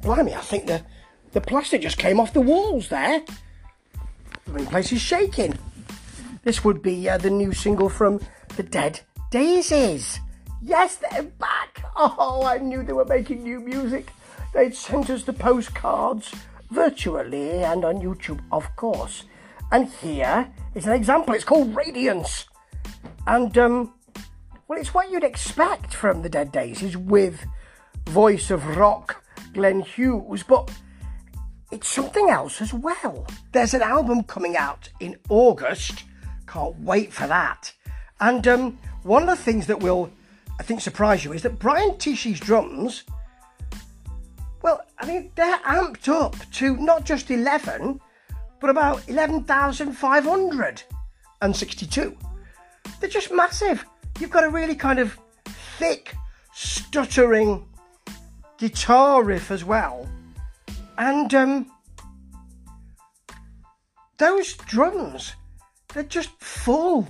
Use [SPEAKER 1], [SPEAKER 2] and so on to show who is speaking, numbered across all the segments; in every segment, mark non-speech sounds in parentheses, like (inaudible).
[SPEAKER 1] blimey, I think the, the plastic just came off the walls there. The place is shaking. This would be uh, the new single from the Dead Daisies. Yes, they're back. (laughs) Oh, I knew they were making new music. They'd sent us the postcards virtually and on YouTube, of course. And here is an example. It's called Radiance. And, um, well, it's what you'd expect from the Dead Daisies with voice of rock Glenn Hughes, but it's something else as well. There's an album coming out in August. Can't wait for that. And um, one of the things that will, I think, surprise you is that Brian Tichy's drums, well, I mean, they're amped up to not just 11, but about 11,562. They're just massive. You've got a really kind of thick, stuttering guitar riff as well. And um, those drums, they're just full.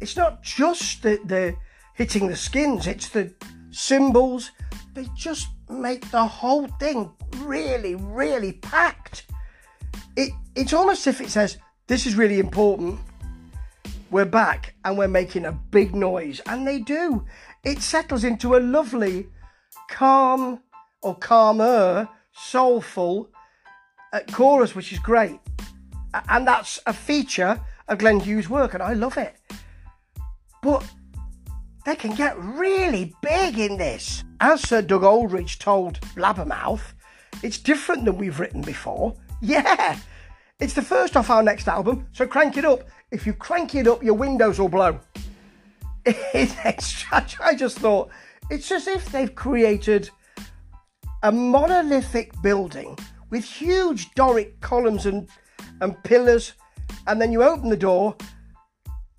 [SPEAKER 1] It's not just the, the hitting the skins, it's the cymbals. They just make the whole thing really, really packed. It, it's almost as if it says, This is really important. We're back and we're making a big noise. And they do. It settles into a lovely, calm, or calmer, soulful uh, chorus, which is great. And that's a feature of Glenn Hughes' work, and I love it. But they can get really big in this. As Sir Doug Aldrich told Blabbermouth, it's different than we've written before. (laughs) Yeah, it's the first off our next album, so crank it up. If you crank it up, your windows will blow. (laughs) (laughs) I just thought, it's as if they've created a monolithic building with huge Doric columns and, and pillars, and then you open the door,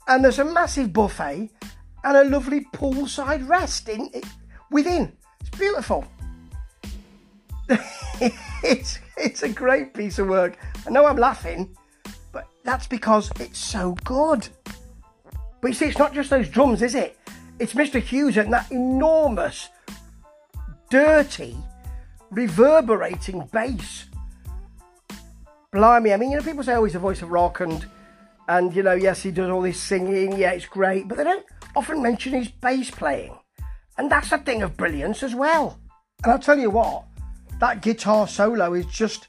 [SPEAKER 1] and there's a massive buffet and a lovely poolside rest in within. It's beautiful. (laughs) it's it's a great piece of work. I know I'm laughing, but that's because it's so good. But you see, it's not just those drums, is it? It's Mr. Hughes and that enormous, dirty reverberating bass. Blimey, I mean, you know, people say, oh, he's the voice of rock, and, and you know, yes, he does all this singing, yeah, it's great, but they don't often mention his bass playing. And that's a thing of brilliance as well. And I'll tell you what, that guitar solo is just,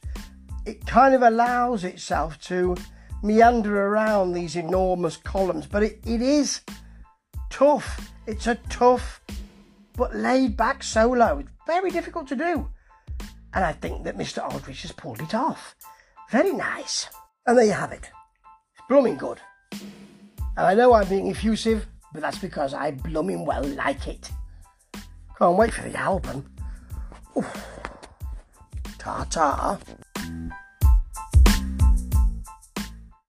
[SPEAKER 1] it kind of allows itself to meander around these enormous columns, but it, it is tough. It's a tough but laid back solo. It's very difficult to do. And I think that Mr. Aldrich has pulled it off. Very nice. And there you have it. It's blooming good. And I know I'm being effusive, but that's because I blooming well like it. Can't wait for the album. Ta ta.